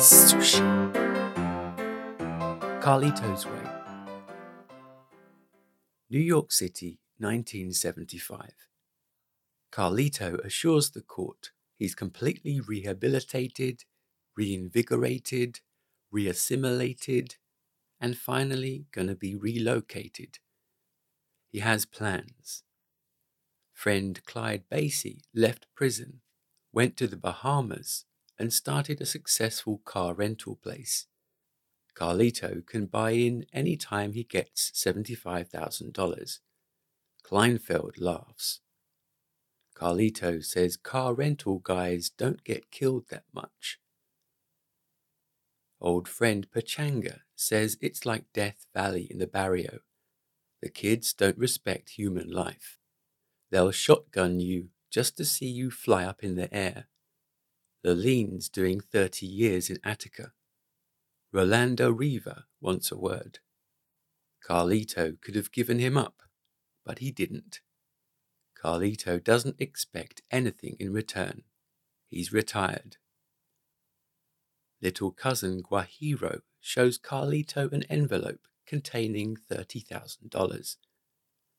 Sushi. Carlito's Way. New York City, 1975. Carlito assures the court he's completely rehabilitated, reinvigorated, reassimilated, and finally gonna be relocated. He has plans. Friend Clyde Basie left prison, went to the Bahamas, and started a successful car rental place. Carlito can buy in any time he gets $75,000. Kleinfeld laughs. Carlito says car rental guys don't get killed that much. Old friend Pachanga says it's like Death Valley in the barrio. The kids don't respect human life. They'll shotgun you just to see you fly up in the air. Lalin's doing 30 years in Attica. Rolando Rivas wants a word. Carlito could have given him up, but he didn't. Carlito doesn't expect anything in return. He's retired. Little cousin Guajiro shows Carlito an envelope containing $30,000.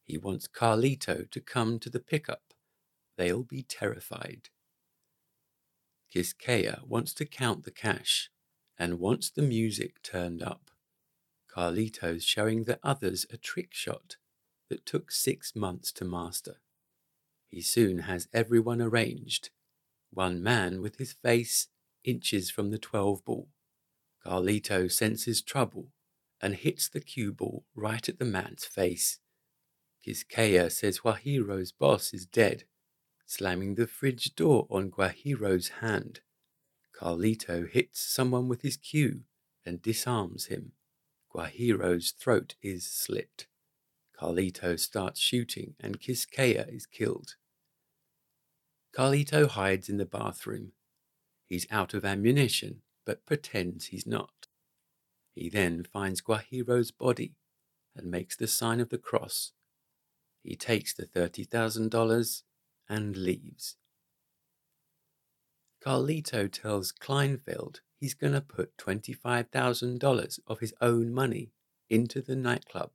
He wants Carlito to come to the pickup. They'll be terrified. Quisqueya wants to count the cash and wants the music turned up. Carlito's showing the others a trick shot that took six months to master. He soon has everyone arranged. One man with his face inches from the 12 ball. Carlito senses trouble and hits the cue ball right at the man's face. Quisqueya says Guajiro's boss is dead, slamming the fridge door on Guajiro's hand. Carlito hits someone with his cue and disarms him. Guajiro's throat is slit. Carlito starts shooting and Quisqueya is killed. Carlito hides in the bathroom. He's out of ammunition, but pretends he's not. He then finds Guajiro's body and makes the sign of the cross. He takes the $30,000 and leaves. Carlito tells Kleinfeld he's going to put $25,000 of his own money into the nightclub.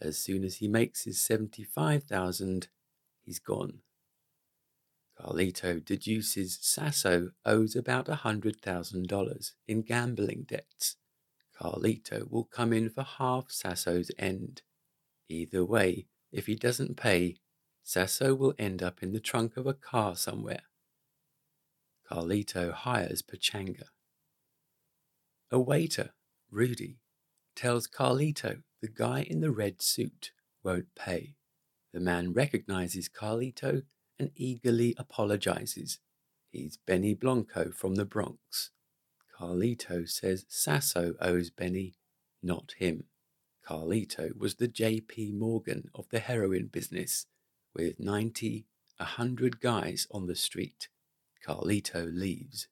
As soon as he makes his 75,000, he's gone. Carlito deduces Sasso owes about $100,000 in gambling debts. Carlito will come in for half Sasso's end. Either way, if he doesn't pay, Sasso will end up in the trunk of a car somewhere. Carlito hires Pachanga. A waiter, Rudy, tells Carlito the guy in the red suit won't pay. The man recognizes Carlito and eagerly apologizes. He's Benny Blanco from the Bronx. Carlito says Sasso owes Benny, not him. Carlito was the J.P. Morgan of the heroin business, with 90, a 100 guys on the street. Carlito leaves.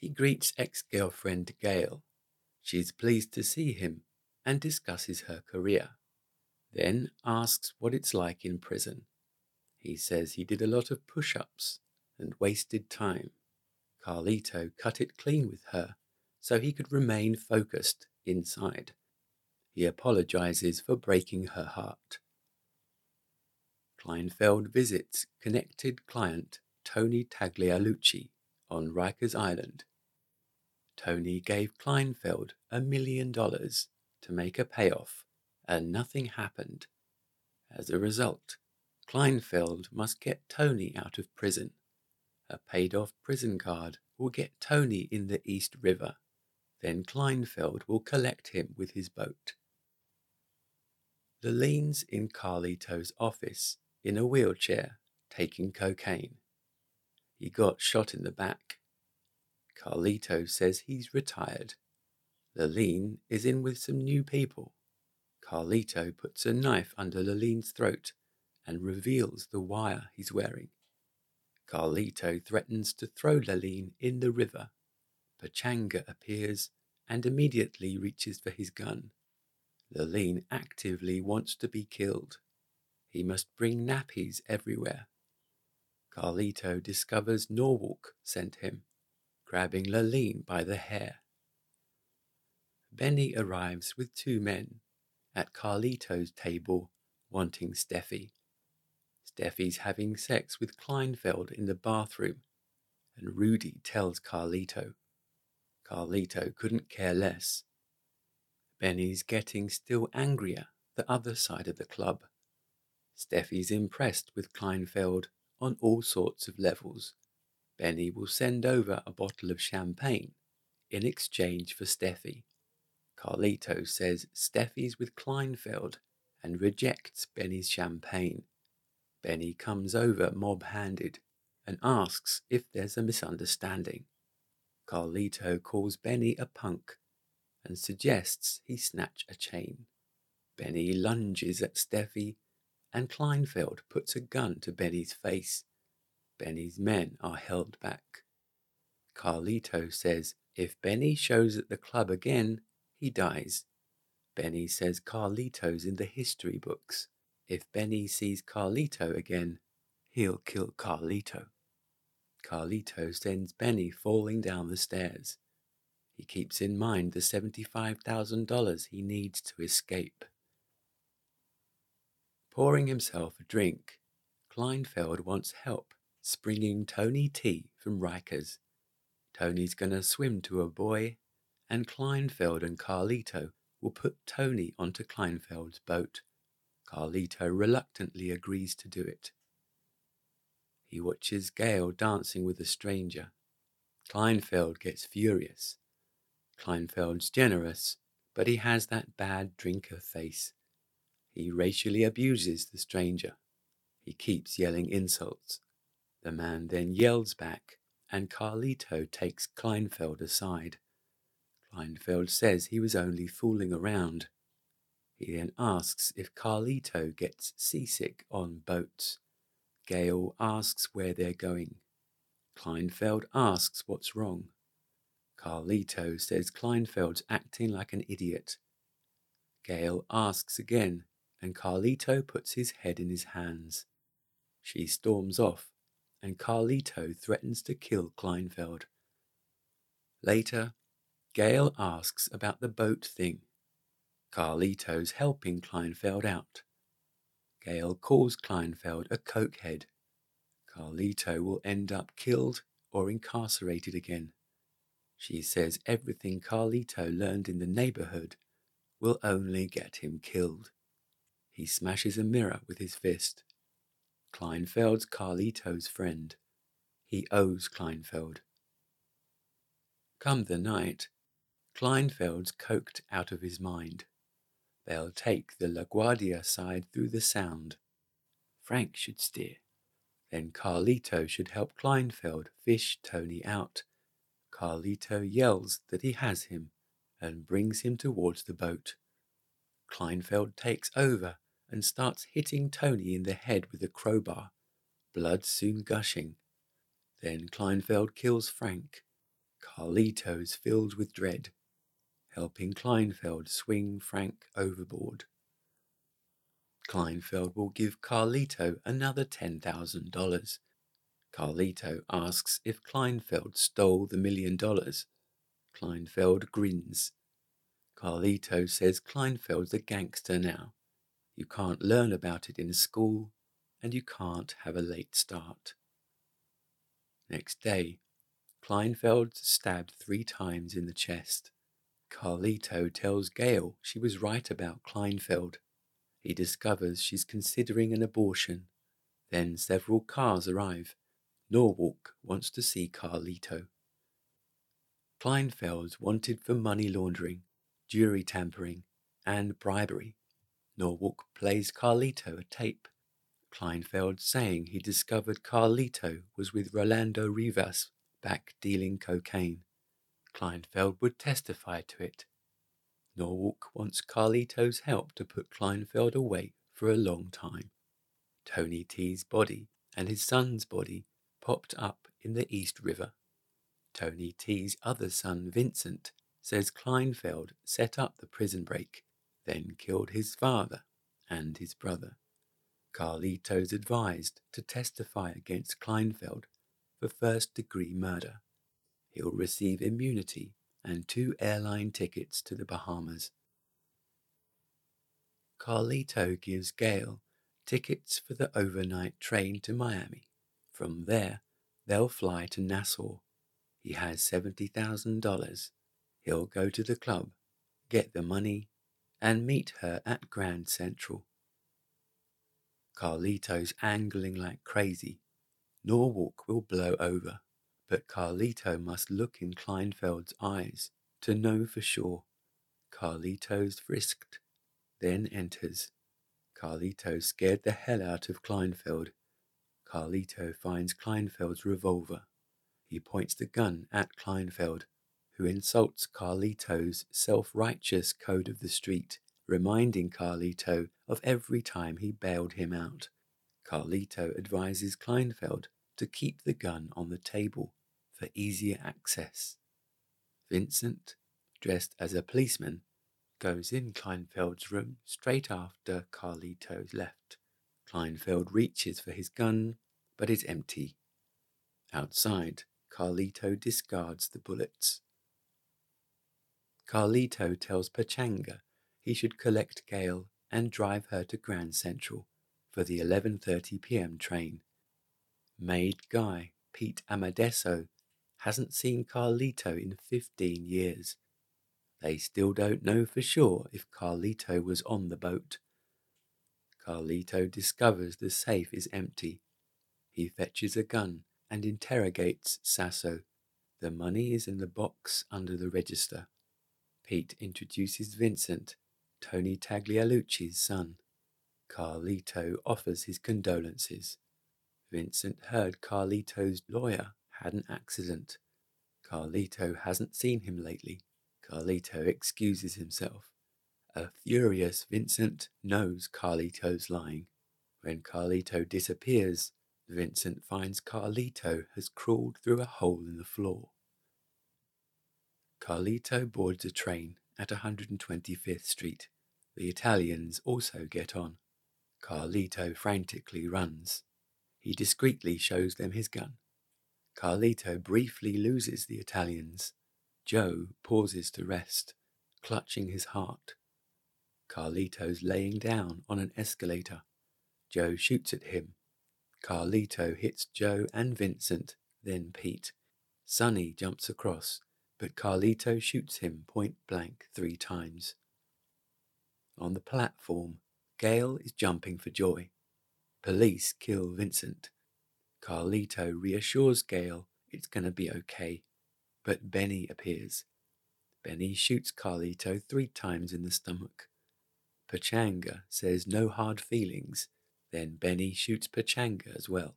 He greets ex girlfriend Gail. She's pleased to see him and discusses her career, then asks what it's like in prison. He says he did a lot of push ups and wasted time. Carlito cut it clean with her so he could remain focused inside. He apologizes for breaking her heart. Kleinfeld visits connected client Tony Taglialucci on Rikers Island. Tony gave Kleinfeld a million dollars to make a payoff, and nothing happened. As a result, Kleinfeld must get Tony out of prison. A paid off prison card will get Tony in the East River. Then Kleinfeld will collect him with his boat. Lalin's in Carlito's office in a wheelchair taking cocaine. He got shot in the back. Carlito says he's retired. Lalin is in with some new people. Carlito puts a knife under Lalin's throat and reveals the wire he's wearing. Carlito threatens to throw Lalin in the river. Pachanga appears and immediately reaches for his gun. Lalin actively wants to be killed. He must bring nappies everywhere. Carlito discovers Norwalk sent him. grabbing Lalin by the hair. Benny arrives with two men at Carlito's table wanting Steffi. Steffi's having sex with Kleinfeld in the bathroom, and Rudy tells Carlito. Carlito couldn't care less. Benny's getting still angrier the other side of the club. Steffi's impressed with Kleinfeld on all sorts of levels. Benny will send over a bottle of champagne in exchange for Steffi. Carlito says Steffi's with Kleinfeld and rejects Benny's champagne. Benny comes over mob handed and asks if there's a misunderstanding. Carlito calls Benny a punk and suggests he snatch a chain. Benny lunges at Steffi, and Kleinfeld puts a gun to Benny's face. Benny's men are held back. Carlito says if Benny shows at the club again, he dies. Benny says Carlito's in the history books. If Benny sees Carlito again, he'll kill Carlito. Carlito sends Benny falling down the stairs. He keeps in mind the $75,000 he needs to escape. Pouring himself a drink, Kleinfeld wants help springing Tony T from Rikers. Tony's gonna swim to a buoy, and Kleinfeld and Carlito will put Tony onto Kleinfeld's boat. Carlito reluctantly agrees to do it. He watches Gail dancing with a stranger. Kleinfeld gets furious. Kleinfeld's generous, but he has that bad drinker face. He racially abuses the stranger. He keeps yelling insults. The man then yells back, and Carlito takes Kleinfeld aside. Kleinfeld says he was only fooling around. He then asks if Carlito gets seasick on boats. Gail asks where they're going. Kleinfeld asks what's wrong. Carlito says Kleinfeld's acting like an idiot. Gail asks again, and Carlito puts his head in his hands. She storms off, and Carlito threatens to kill Kleinfeld. Later, Gail asks about the boat thing. Carlito's helping Kleinfeld out. Gail calls Kleinfeld a cokehead. Carlito will end up killed or incarcerated again. She says everything Carlito learned in the neighborhood will only get him killed. He smashes a mirror with his fist. Kleinfeld's Carlito's friend. He owes Kleinfeld. Come the night, Kleinfeld's coked out of his mind. They'll take the LaGuardia side through the Sound. Frank should steer. Then Carlito should help Kleinfeld fish Tony out. Carlito yells that he has him and brings him towards the boat. Kleinfeld takes over and starts hitting Tony in the head with a crowbar, blood soon gushing. Then Kleinfeld kills Frank. Carlito's filled with dread helping Kleinfeld swing Frank overboard. Kleinfeld will give Carlito another $10,000. Carlito asks if Kleinfeld stole the million dollars. Kleinfeld grins. Carlito says Kleinfeld's a gangster now. You can't learn about it in school, and you can't have a late start. Next day, Kleinfeld stabbed three times in the chest. Carlito tells Gail she was right about Kleinfeld. He discovers she's considering an abortion. Then several cars arrive. Norwalk wants to see Carlito. Kleinfeld's wanted for money laundering, jury tampering, and bribery. Norwalk plays Carlito a tape. Kleinfeld saying he discovered Carlito was with Rolando Rivas back dealing cocaine. Kleinfeld would testify to it. Norwalk wants Carlito's help to put Kleinfeld away for a long time. Tony T's body and his son's body popped up in the East River. Tony T's other son, Vincent, says Kleinfeld set up the prison break, then killed his father and his brother. Carlito's advised to testify against Kleinfeld for first degree murder. he'll receive immunity and two airline tickets to the Bahamas. Carlito gives Gail tickets for the overnight train to Miami. From there, they'll fly to Nassau. He has $70,000. He'll go to the club, get the money, and meet her at Grand Central. Carlito's angling like crazy. Norwalk will blow over, but Carlito must look in Kleinfeld's eyes to know for sure. Carlito's frisked, then enters. Carlito scared the hell out of Kleinfeld. Carlito finds Kleinfeld's revolver. He points the gun at Kleinfeld, who insults Carlito's self righteous code of the street, reminding Carlito of every time he bailed him out. Carlito advises Kleinfeld to keep the gun on the table for easier access. Vincent, dressed as a policeman, goes in Kleinfeld's room straight after Carlito's left. Kleinfeld reaches for his gun, but is empty. Outside, Carlito discards the bullets. Carlito tells Pachanga he should collect Gail and drive her to Grand Central for the 11:30 p.m. train. Made guy Pete Amadesso hasn't seen Carlito in 15 years. They still don't know for sure if Carlito was on the boat. Carlito discovers the safe is empty. He fetches a gun and interrogates Sasso. The money is in the box under the register. Pete introduces Vincent, Tony Taglialucci's son. Carlito offers his condolences. Vincent heard Carlito's lawyer had an accident. Carlito hasn't seen him lately. Carlito excuses himself. A furious Vincent knows Carlito's lying. When Carlito disappears, Vincent finds Carlito has crawled through a hole in the floor. Carlito boards a train at 125th Street. The Italians also get on. Carlito frantically runs. He discreetly shows them his gun. Carlito briefly loses the Italians. Joe pauses to rest, clutching his heart. Carlito's laying down on an escalator. Joe shoots at him. Carlito hits Joe and Vincent, then Pete. Sonny jumps across, but Carlito shoots him point blank three times. On the platform, Gail is jumping for joy. Police kill Vincent. Carlito reassures Gail it's going to be okay, but Benny appears. Benny shoots Carlito three times in the stomach. Pachanga says no hard feelings, then Benny shoots Pachanga as well.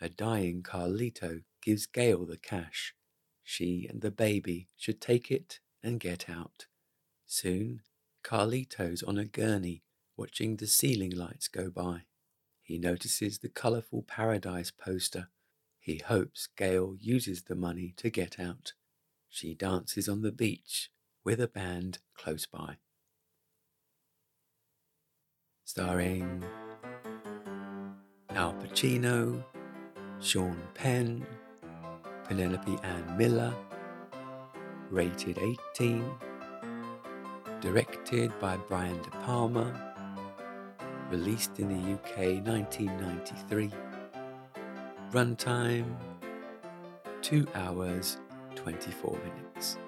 A dying Carlito gives Gail the cash. She and the baby should take it and get out. Soon, Carlito's on a gurney watching the ceiling lights go by. He notices the colourful Paradise poster. He hopes Gail uses the money to get out. She dances on the beach with a band close by. Starring Al Pacino, Sean Penn, Penelope Ann Miller, rated 18, directed by Brian De Palma released in the UK 1993. Runtime 2 hours 24 minutes.